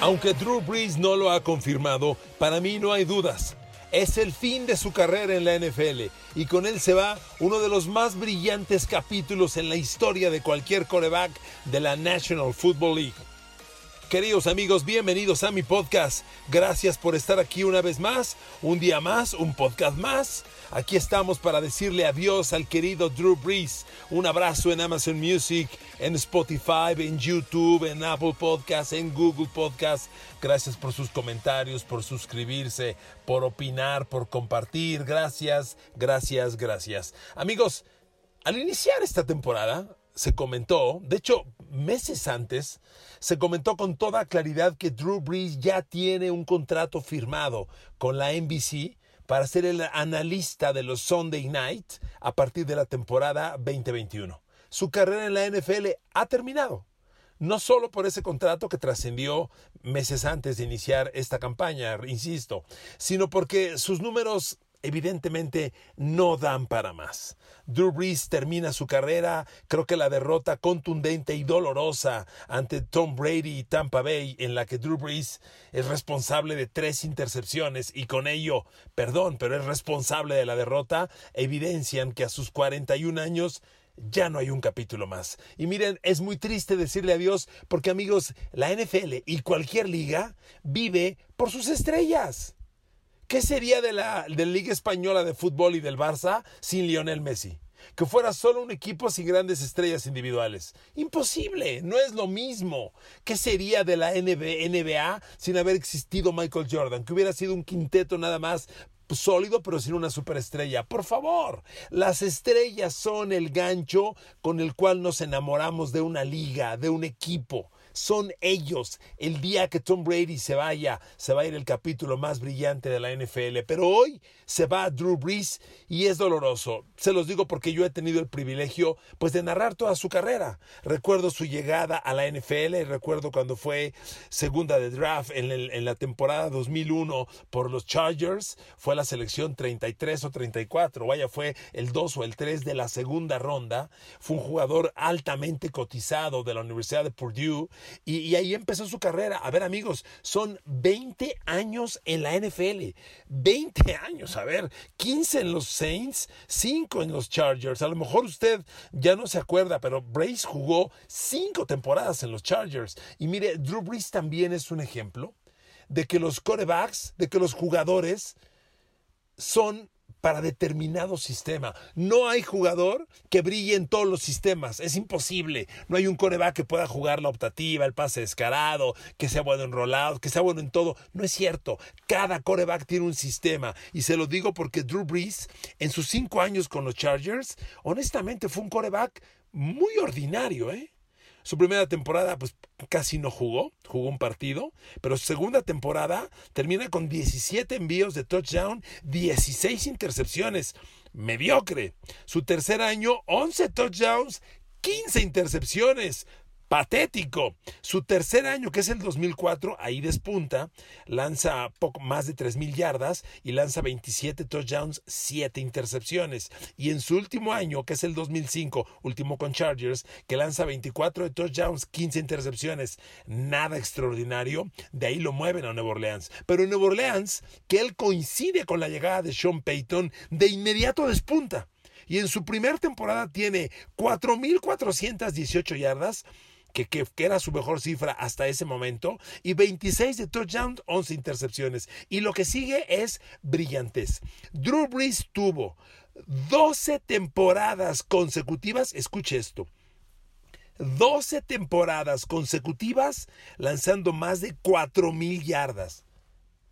Aunque Drew Brees no lo ha confirmado, para mí no hay dudas. Es el fin de su carrera en la NFL y con él se va uno de los más brillantes capítulos en la historia de cualquier coreback de la National Football League. Queridos amigos, bienvenidos a mi podcast. Gracias por estar aquí una vez más, un día más, un podcast más. Aquí estamos para decirle adiós al querido Drew Brees. Un abrazo en Amazon Music, en Spotify, en YouTube, en Apple Podcasts, en Google Podcasts. Gracias por sus comentarios, por suscribirse, por opinar, por compartir. Gracias, gracias, gracias. Amigos, al iniciar esta temporada, se comentó, de hecho, meses antes, se comentó con toda claridad que Drew Brees ya tiene un contrato firmado con la NBC para ser el analista de los Sunday Night a partir de la temporada 2021. Su carrera en la NFL ha terminado. No solo por ese contrato que trascendió meses antes de iniciar esta campaña, insisto, sino porque sus números evidentemente no dan para más. Drew Brees termina su carrera, creo que la derrota contundente y dolorosa ante Tom Brady y Tampa Bay, en la que Drew Brees es responsable de tres intercepciones y con ello, perdón, pero es responsable de la derrota, evidencian que a sus 41 años ya no hay un capítulo más. Y miren, es muy triste decirle adiós porque amigos, la NFL y cualquier liga vive por sus estrellas. ¿Qué sería de la, de la Liga Española de Fútbol y del Barça sin Lionel Messi? que fuera solo un equipo sin grandes estrellas individuales. Imposible, no es lo mismo. ¿Qué sería de la NBA sin haber existido Michael Jordan? Que hubiera sido un quinteto nada más sólido pero sin una superestrella. Por favor, las estrellas son el gancho con el cual nos enamoramos de una liga, de un equipo son ellos. El día que Tom Brady se vaya, se va a ir el capítulo más brillante de la NFL. Pero hoy se va Drew Brees y es doloroso. Se los digo porque yo he tenido el privilegio pues de narrar toda su carrera. Recuerdo su llegada a la NFL, recuerdo cuando fue segunda de draft en, en la temporada 2001 por los Chargers, fue la selección 33 o 34, vaya fue el 2 o el 3 de la segunda ronda. Fue un jugador altamente cotizado de la Universidad de Purdue y, ahí empezó su carrera. A ver, amigos, son 20 años en la NFL. 20 años, a ver, 15 en los Saints, 5 en los Chargers. A lo mejor usted ya no se acuerda, pero Brace jugó 5 temporadas en los Chargers. Y mire, Drew Brees también es un ejemplo de que los corebacks, de que los jugadores son para determinado sistema. No hay jugador que brille en todos los sistemas. Es imposible. No hay un coreback que pueda jugar la optativa, el pase descarado, que sea bueno en que sea bueno en todo. No es cierto. Cada coreback tiene un sistema. Y se lo digo porque Drew Brees, en sus cinco años con los Chargers, honestamente fue un coreback muy ordinario, ¿eh? Su primera temporada, pues casi no jugó, jugó un partido, pero su segunda temporada termina con 17 envíos de touchdown, 16 intercepciones. Mediocre. Su tercer año, 11 touchdowns, 15 intercepciones patético. Su tercer año, que es el 2004, ahí despunta, lanza más de 3.000 yardas y lanza 27 touchdowns, 7 intercepciones. Y en su último año, que es el 2005, último con Chargers, que lanza 24 touchdowns, 15 intercepciones. Nada extraordinario. De ahí lo mueven a Nueva Orleans. Pero en Nueva Orleans, que él coincide con la llegada de Sean Payton, de inmediato despunta. Y en su primera temporada tiene 4.418 yardas, que, era su mejor cifra hasta ese momento, y 26 de touchdown, 11 intercepciones. Y lo que sigue es brillantez. Drew Brees tuvo 12 temporadas consecutivas, escuche esto, 12 temporadas consecutivas lanzando más de 4 mil yardas.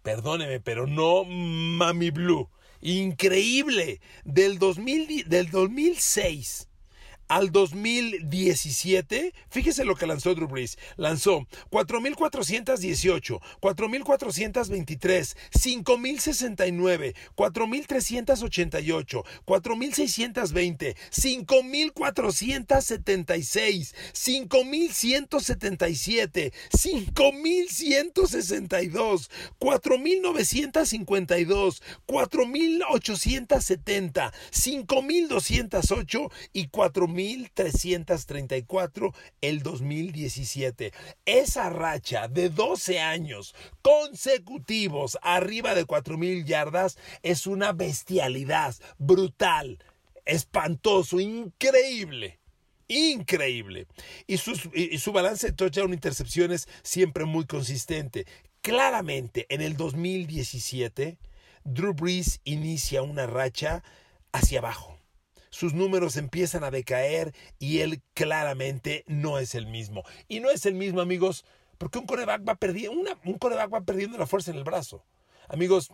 perdóneme, pero no Mami Blue. Increíble. Del, 2000, del 2006 al 2017, fíjese lo que lanzó Drew Brees. Lanzó 4.418, 4.423, 5.069, 4.388, 4.620, 5.476, 5.177, 5.162, 4.952, 4.870, 5.208 y 4.000 1334 el 2017. Esa racha de 12 años consecutivos arriba de 4000 yardas es una bestialidad brutal, espantoso, increíble. Increíble. Y, y su balance de touchdown intercepciones siempre muy consistente. Claramente, en el 2017, Drew Brees inicia una racha hacia abajo sus números empiezan a decaer y él claramente no es el mismo. Y no es el mismo, amigos, porque un coreback va perdiendo, un coreback va perdiendo la fuerza en el brazo. Amigos,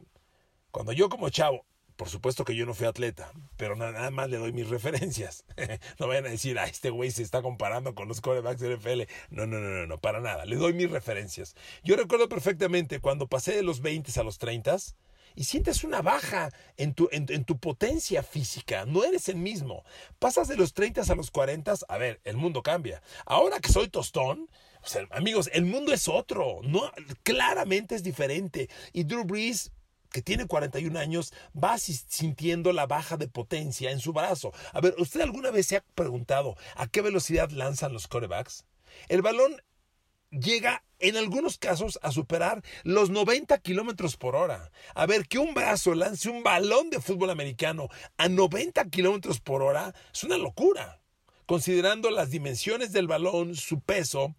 cuando yo como chavo, por supuesto que yo no fui atleta, pero nada más le doy mis referencias. no vayan a decir, ah, este güey se está comparando con los corebacks de NFL. No, no, no, no, no, para nada. Le doy mis referencias. Yo recuerdo perfectamente cuando pasé de los 20 a los 30, y sientes una baja en tu, en, tu potencia física. No eres el mismo. Pasas de los 30 a los 40, a ver, el mundo cambia. Ahora que soy tostón, amigos, el mundo es otro. No, claramente es diferente. Y Drew Brees que tiene 41 años, va sintiendo la baja de potencia en su brazo. A ver, ¿usted alguna vez se ha preguntado a qué velocidad lanzan los corebacks? El balón llega en algunos casos a superar los 90 kilómetros por hora. A ver, que un brazo lance un balón de fútbol americano a 90 kilómetros por hora es una locura. Considerando las dimensiones del balón, su peso,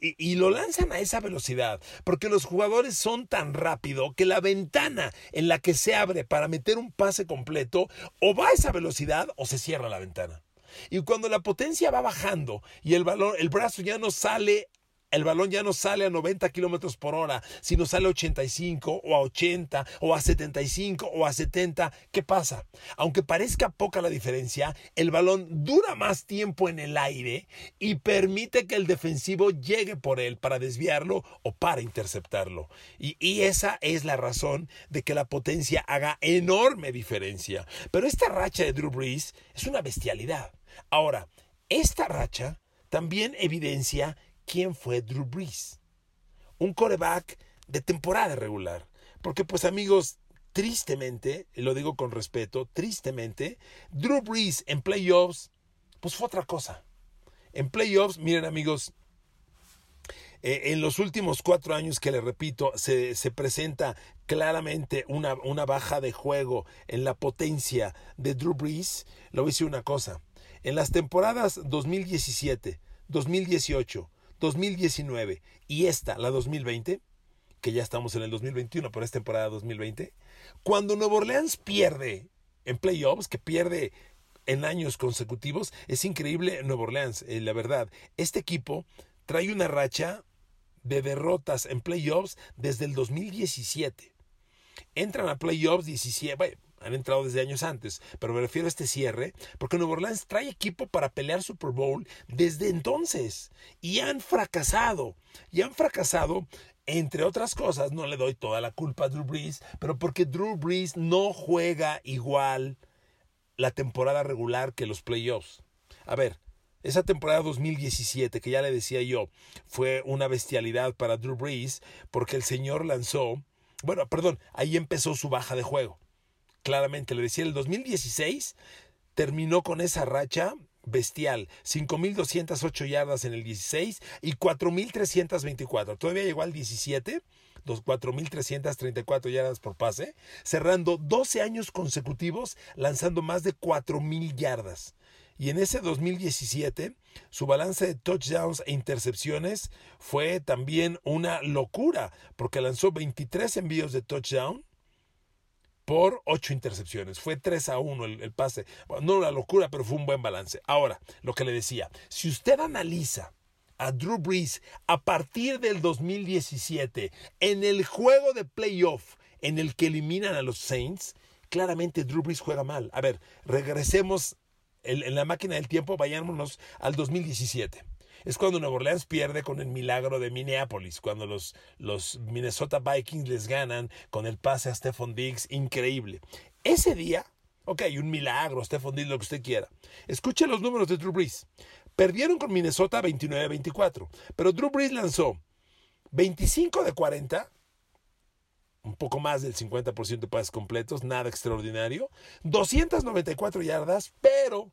y, lo lanzan a esa velocidad, porque los jugadores son tan rápido que la ventana en la que se abre para meter un pase completo o va a esa velocidad o se cierra la ventana. Y cuando la potencia va bajando y el balón, el brazo ya no sale el balón ya no sale a 90 kilómetros por hora, sino sale a 85 o a 80 o a 75 o a 70. ¿Qué pasa? Aunque parezca poca la diferencia, el balón dura más tiempo en el aire y permite que el defensivo llegue por él para desviarlo o para interceptarlo. Y, y esa es la razón de que la potencia haga enorme diferencia. Pero esta racha de Drew Brees es una bestialidad. Ahora, esta racha también evidencia quién fue Drew Brees. Un coreback de temporada regular. Porque pues amigos, tristemente, lo digo con respeto, tristemente, Drew Brees en playoffs, pues fue otra cosa. En playoffs, miren amigos, eh, en los últimos cuatro años que le repito, se, se presenta claramente una, una, baja de juego en la potencia de Drew Brees. Lo decir una cosa. En las temporadas 2017, 2018, 2019 y esta, la 2020, que ya estamos en el 2021, pero es temporada 2020, cuando Nuevo Orleans pierde en playoffs, que pierde en años consecutivos, es increíble Nuevo Orleans, eh, la verdad. Este equipo trae una racha de derrotas en playoffs desde el 2017. Entran a playoffs 17, han entrado desde años antes, pero me refiero a este cierre, porque Nuevo Orleans trae equipo para pelear Super Bowl desde entonces y han fracasado. Y han fracasado, entre otras cosas, no le doy toda la culpa a Drew Brees, pero porque Drew Brees no juega igual la temporada regular que los playoffs. A ver, esa temporada 2017, que ya le decía yo, fue una bestialidad para Drew Brees, porque el señor lanzó, bueno, perdón, ahí empezó su baja de juego claramente, le decía, el 2016 terminó con esa racha bestial, 5.208 yardas en el 16 y 4.324. Todavía llegó al 17, 4.334 yardas por pase, cerrando 12 años consecutivos lanzando más de 4.000 yardas. Y en ese 2017, su balance de touchdowns e intercepciones fue también una locura, porque lanzó 23 envíos de touchdown, por ocho intercepciones. Fue 3 a 1 el, pase. no una locura, pero fue un buen balance. Ahora, lo que le decía, si usted analiza a Drew Brees a partir del 2017 en el juego de playoff en el que eliminan a los Saints, claramente Drew Brees juega mal. A ver, regresemos en, la máquina del tiempo, vayámonos al 2017 es cuando Nueva Orleans pierde con el milagro de Minneapolis, cuando los, los Minnesota Vikings les ganan con el pase a Stephon Diggs, increíble. Ese día, ok, un milagro, Stephon Diggs, lo que usted quiera. Escuche los números de Drew Brees. Perdieron con Minnesota 29-24, pero Drew Brees lanzó 25 de 40, un poco más del 50% de pases completos, nada extraordinario, 294 yardas, pero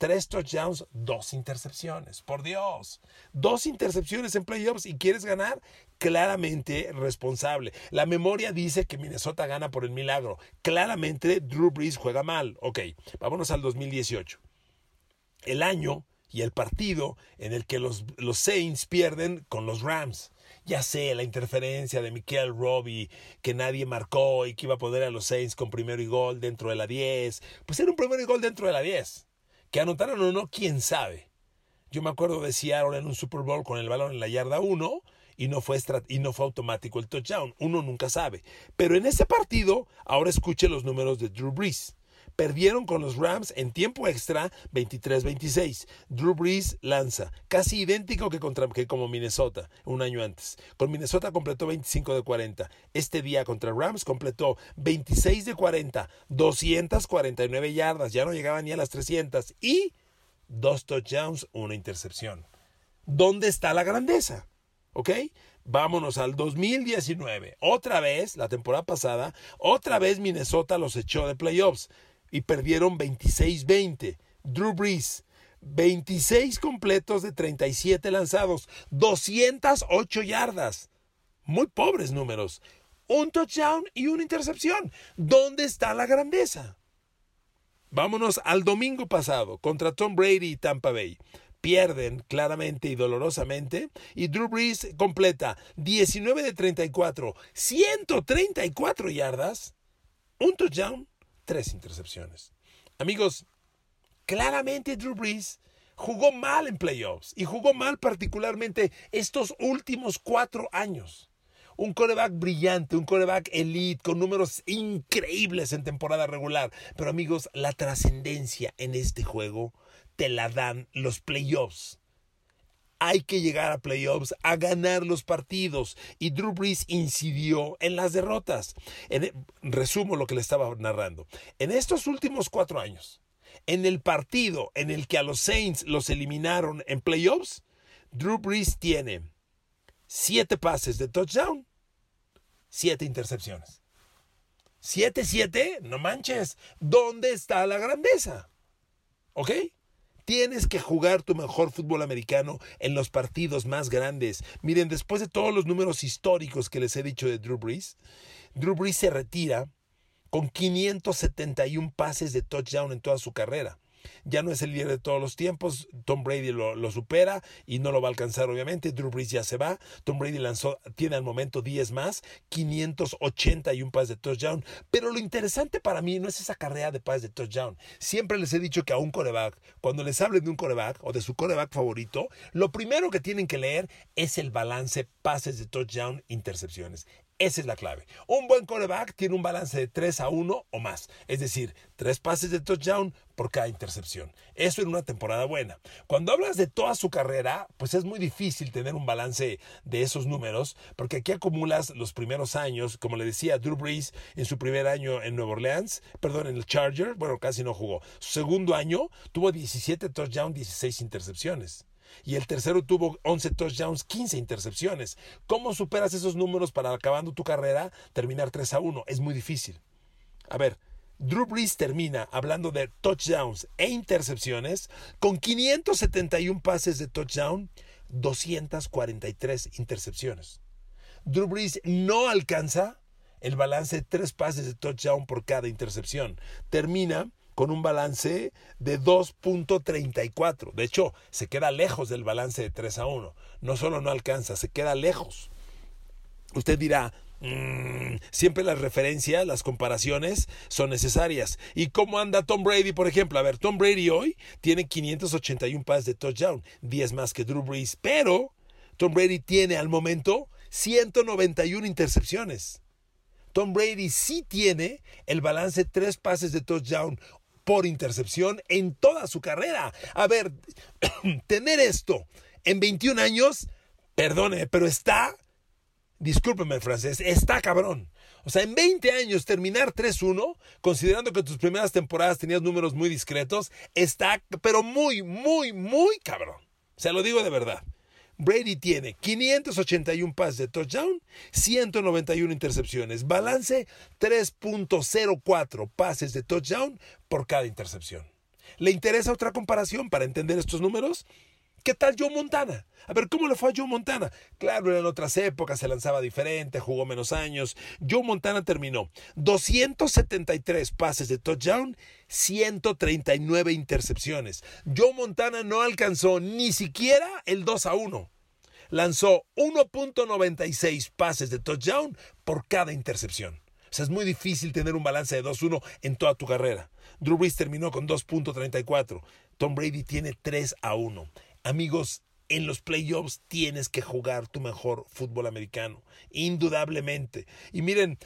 tres touchdowns, dos intercepciones. Por Dios, dos intercepciones en playoffs y quieres ganar, claramente responsable. La memoria dice que Minnesota gana por el milagro. Claramente Drew Brees juega mal. Ok, vámonos al 2018. El año y el partido en el que los, los Saints pierden con los Rams. Ya sé, la interferencia de Michael Robbie, que nadie marcó y que iba a poner a los Saints con primero y gol dentro de la 10. Pues era un primero y gol dentro de la 10. Que anotaron o no, quién sabe. Yo me acuerdo de Seattle en un Super Bowl con el balón en la yarda 1 y no fue y no fue automático el touchdown. Uno nunca sabe. Pero en ese partido, ahora escuche los números de Drew Brees. Perdieron con los Rams en tiempo extra 23-26. Drew Brees lanza, casi idéntico que, contra, que como Minnesota un año antes. Con Minnesota completó 25 de 40. Este día contra Rams completó 26 de 40, 249 yardas, ya no llegaba ni a las 300 y dos touchdowns, una intercepción. ¿Dónde está la grandeza? ¿Ok? Vámonos al 2019. Otra vez, la temporada pasada, otra vez Minnesota los echó de playoffs y perdieron 26-20. Drew Brees, 26 completos de 37 lanzados, 208 yardas. Muy pobres números. Un touchdown y una intercepción. ¿Dónde está la grandeza? Vámonos al domingo pasado contra Tom Brady y Tampa Bay. Pierden claramente y dolorosamente y Drew Brees completa 19 de 34, 134 yardas, un touchdown tres intercepciones. Amigos, claramente Drew Brees jugó mal en playoffs y jugó mal particularmente estos últimos cuatro años. Un coreback brillante, un coreback elite con números increíbles en temporada regular. Pero amigos, la trascendencia en este juego te la dan los playoffs hay que llegar a playoffs, a ganar los partidos. Y Drew Brees incidió en las derrotas. E, resumo lo que le estaba narrando. En estos últimos cuatro años, en el partido en el que a los Saints los eliminaron en playoffs, Drew Brees tiene siete pases de touchdown, siete intercepciones. Siete, siete, no manches. ¿Dónde está la grandeza? ¿Ok? Tienes que jugar tu mejor fútbol americano en los partidos más grandes. Miren, después de todos los números históricos que les he dicho de Drew Brees, Drew Brees se retira con 571 pases de touchdown en toda su carrera ya no es el líder de todos los tiempos, Tom Brady lo, supera y no lo va a alcanzar obviamente, Drew Brees ya se va, Tom Brady lanzó, tiene al momento 10 más, 581 pases de touchdown, pero lo interesante para mí no es esa carrera de pases de touchdown, siempre les he dicho que a un coreback, cuando les hablen de un coreback o de su coreback favorito, lo primero que tienen que leer es el balance pases de touchdown, intercepciones. Esa es la clave. Un buen coreback tiene un balance de 3 a 1 o más. Es decir, tres pases de touchdown por cada intercepción. Eso en una temporada buena. Cuando hablas de toda su carrera, pues es muy difícil tener un balance de esos números, porque aquí acumulas los primeros años, como le decía Drew Brees en su primer año en Nueva Orleans, perdón, en el Charger, bueno, casi no jugó. Su segundo año tuvo 17 touchdowns, 16 intercepciones y el tercero tuvo 11 touchdowns, 15 intercepciones. ¿Cómo superas esos números para acabando tu carrera terminar 3 a 1? Es muy difícil. A ver, Drew Brees termina hablando de touchdowns e intercepciones con 571 pases de touchdown, 243 intercepciones. Drew Brees no alcanza el balance de tres pases de touchdown por cada intercepción. Termina con un balance de 2.34. De hecho, se queda lejos del balance de 3 a 1. No solo no alcanza, se queda lejos. Usted dirá, mm, siempre las referencias, las comparaciones son necesarias. ¿Y cómo anda Tom Brady, por ejemplo? A ver, Tom Brady hoy tiene 581 pases de touchdown, 10 más que Drew Brees, pero Tom Brady tiene al momento 191 intercepciones. Tom Brady sí tiene el balance tres pases de touchdown por intercepción en toda su carrera. A ver, tener esto en 21 años, perdone, pero está, discúlpeme francés, está cabrón. O sea, en 20 años terminar 3-1, considerando que tus primeras temporadas tenías números muy discretos, está, pero muy, muy, muy cabrón. Se lo digo de verdad. Brady tiene 581 pases de touchdown, 191 intercepciones. Balance 3.04 pases de touchdown por cada intercepción. ¿Le interesa otra comparación para entender estos números? ¿Qué tal Joe Montana? A ver, ¿cómo le fue a Joe Montana? Claro, en otras épocas se lanzaba diferente, jugó menos años. Joe Montana terminó 273 pases de touchdown, 139 intercepciones. Joe Montana no alcanzó ni siquiera el 2 a 1. Lanzó 1.96 pases de touchdown por cada intercepción. O sea, es muy difícil tener un balance de 2-1 en toda tu carrera. Drew Brees terminó con 2.34. Tom Brady tiene 3 a 1. Amigos, en los playoffs tienes que jugar tu mejor fútbol americano, indudablemente. Y miren,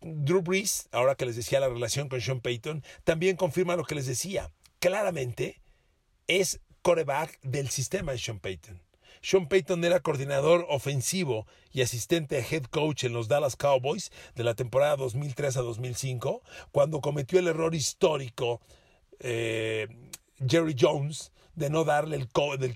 Drew Brees, ahora que les decía la relación con Sean Payton, también confirma lo que les decía. Claramente es coreback del sistema de Sean Payton. Sean Payton era coordinador ofensivo y asistente head coach en los Dallas Cowboys de la temporada 2003 a 2005, cuando cometió el error histórico eh, Jerry Jones de no darle el,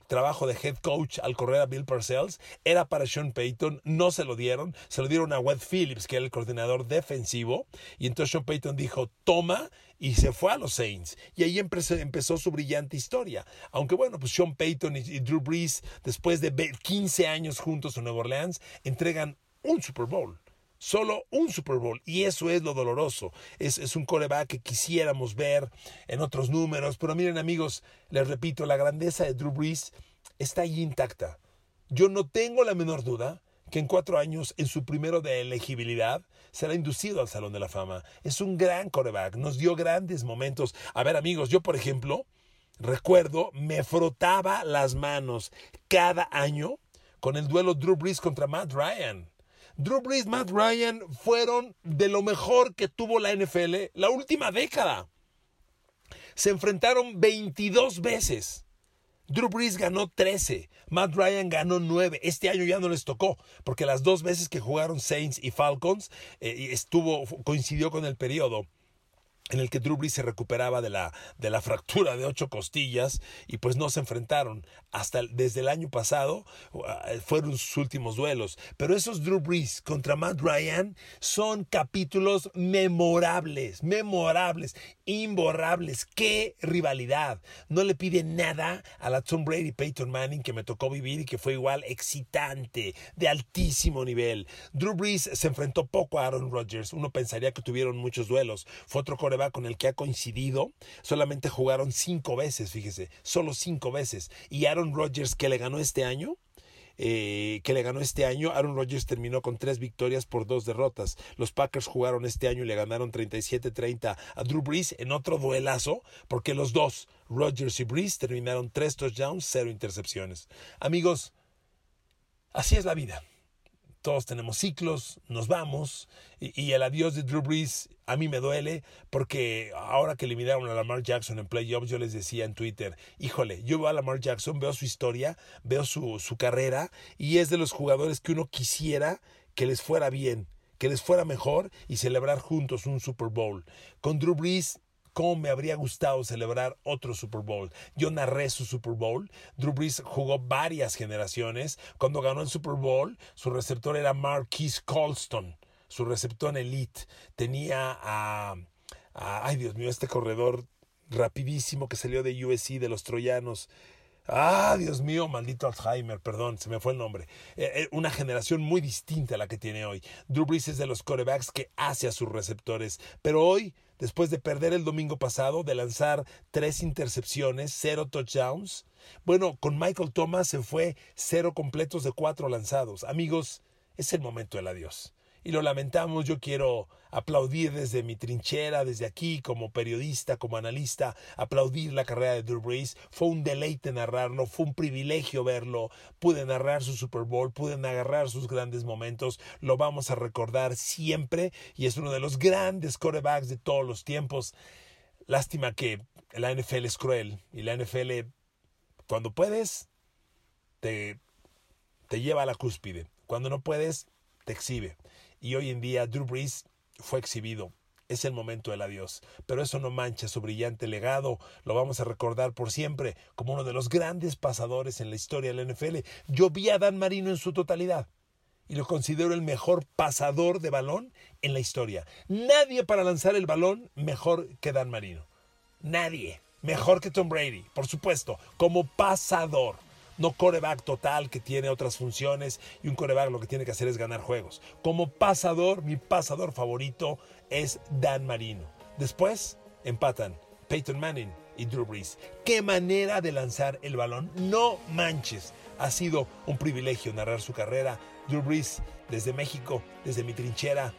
trabajo de head coach al correr a Bill Parcells era para Sean Payton, no se lo dieron, se lo dieron a Webb Phillips, que era el coordinador defensivo, y entonces Sean Payton dijo, toma, y se fue a los Saints. Y ahí empezó, su brillante historia. Aunque bueno, pues Sean Payton y, Drew Brees, después de 15 años juntos en Nueva Orleans, entregan un Super Bowl solo un Super Bowl. Y eso es lo doloroso. Es, un coreback que quisiéramos ver en otros números. Pero miren amigos, les repito, la grandeza de Drew Brees está ahí intacta. Yo no tengo la menor duda que en cuatro años, en su primero de elegibilidad, será inducido al Salón de la Fama. Es un gran coreback, nos dio grandes momentos. A ver amigos, yo por ejemplo, recuerdo, me frotaba las manos cada año con el duelo Drew Brees contra Matt Ryan. Drew Brees, Matt Ryan fueron de lo mejor que tuvo la NFL la última década. Se enfrentaron 22 veces. Drew Brees ganó 13, Matt Ryan ganó 9. Este año ya no les tocó, porque las dos veces que jugaron Saints y Falcons eh, estuvo coincidió con el periodo en el que Drew Brees se recuperaba de la, de la fractura de ocho costillas y pues no se enfrentaron. Hasta desde el año pasado uh, fueron sus últimos duelos. Pero esos Drew Brees contra Matt Ryan son capítulos memorables, memorables, imborrables. ¡Qué rivalidad! No le pide nada a la Tom Brady Peyton Manning que me tocó vivir y que fue igual excitante, de altísimo nivel. Drew Brees se enfrentó poco a Aaron Rodgers. Uno pensaría que tuvieron muchos duelos. Fue otro con el que ha coincidido, solamente jugaron cinco veces, fíjese, solo cinco veces. Y Aaron Rodgers, que le ganó este año, eh, que le ganó este año. Aaron Rodgers terminó con tres victorias por dos derrotas. Los Packers jugaron este año y le ganaron 37-30 a Drew Brees en otro duelazo, porque los dos, Rodgers y Brees, terminaron tres touchdowns, cero intercepciones. Amigos, así es la vida todos tenemos ciclos, nos vamos, y, el adiós de Drew Brees a mí me duele, porque ahora que eliminaron a Lamar Jackson en playoffs, yo les decía en Twitter, híjole, yo veo a Lamar Jackson, veo su historia, veo su, su carrera, y es de los jugadores que uno quisiera que les fuera bien, que les fuera mejor y celebrar juntos un Super Bowl. Con Drew Brees cómo me habría gustado celebrar otro Super Bowl. Yo narré su Super Bowl. Drew Brees jugó varias generaciones. Cuando ganó el Super Bowl, su receptor era Marquise Colston, su receptor elite. Tenía a, a, ay Dios mío, este corredor rapidísimo que salió de USC de los troyanos. Ah, Dios mío, maldito Alzheimer, perdón, se me fue el nombre. Eh, eh, una generación muy distinta a la que tiene hoy. Drew Brees es de los corebacks que hace a sus receptores, pero hoy, después de perder el domingo pasado, de lanzar tres intercepciones, cero touchdowns, bueno, con Michael Thomas se fue cero completos de cuatro lanzados. Amigos, es el momento del adiós. Y lo lamentamos. Yo quiero aplaudir desde mi trinchera, desde aquí, como periodista, como analista, aplaudir la carrera de Drew Brees. Fue un deleite narrarlo, fue un privilegio verlo. Pude narrar su Super Bowl, pude agarrar sus grandes momentos. Lo vamos a recordar siempre y es uno de los grandes corebacks de todos los tiempos. Lástima que la NFL es cruel y la NFL, cuando puedes, te, te lleva a la cúspide. Cuando no puedes, te exhibe. Y hoy en día Drew Brees fue exhibido. Es el momento del adiós, pero eso no mancha su brillante legado. Lo vamos a recordar por siempre como uno de los grandes pasadores en la historia de la NFL. Yo vi a Dan Marino en su totalidad y lo considero el mejor pasador de balón en la historia. Nadie para lanzar el balón mejor que Dan Marino. Nadie. Mejor que Tom Brady, por supuesto, como pasador no coreback total que tiene otras funciones y un coreback lo que tiene que hacer es ganar juegos. Como pasador, mi pasador favorito es Dan Marino. Después empatan Peyton Manning y Drew Brees. Qué manera de lanzar el balón, no manches. Ha sido un privilegio narrar su carrera. Drew Brees desde México, desde mi trinchera,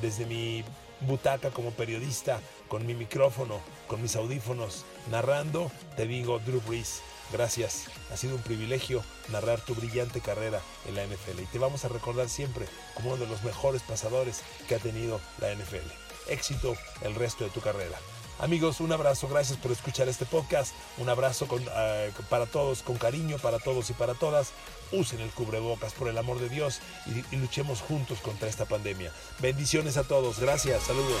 desde mi butaca como periodista, con mi micrófono, con mis audífonos, narrando, te digo Drew Brees Gracias, ha sido un privilegio narrar tu brillante carrera en la NFL y te vamos a recordar siempre como uno de los mejores pasadores que ha tenido la NFL. Éxito el resto de tu carrera. Amigos, un abrazo, gracias por escuchar este podcast. Un abrazo eh, para todos, con cariño para todos y para todas. Usen el cubrebocas por el amor de Dios y luchemos juntos contra esta pandemia. Bendiciones a todos, gracias, saludos.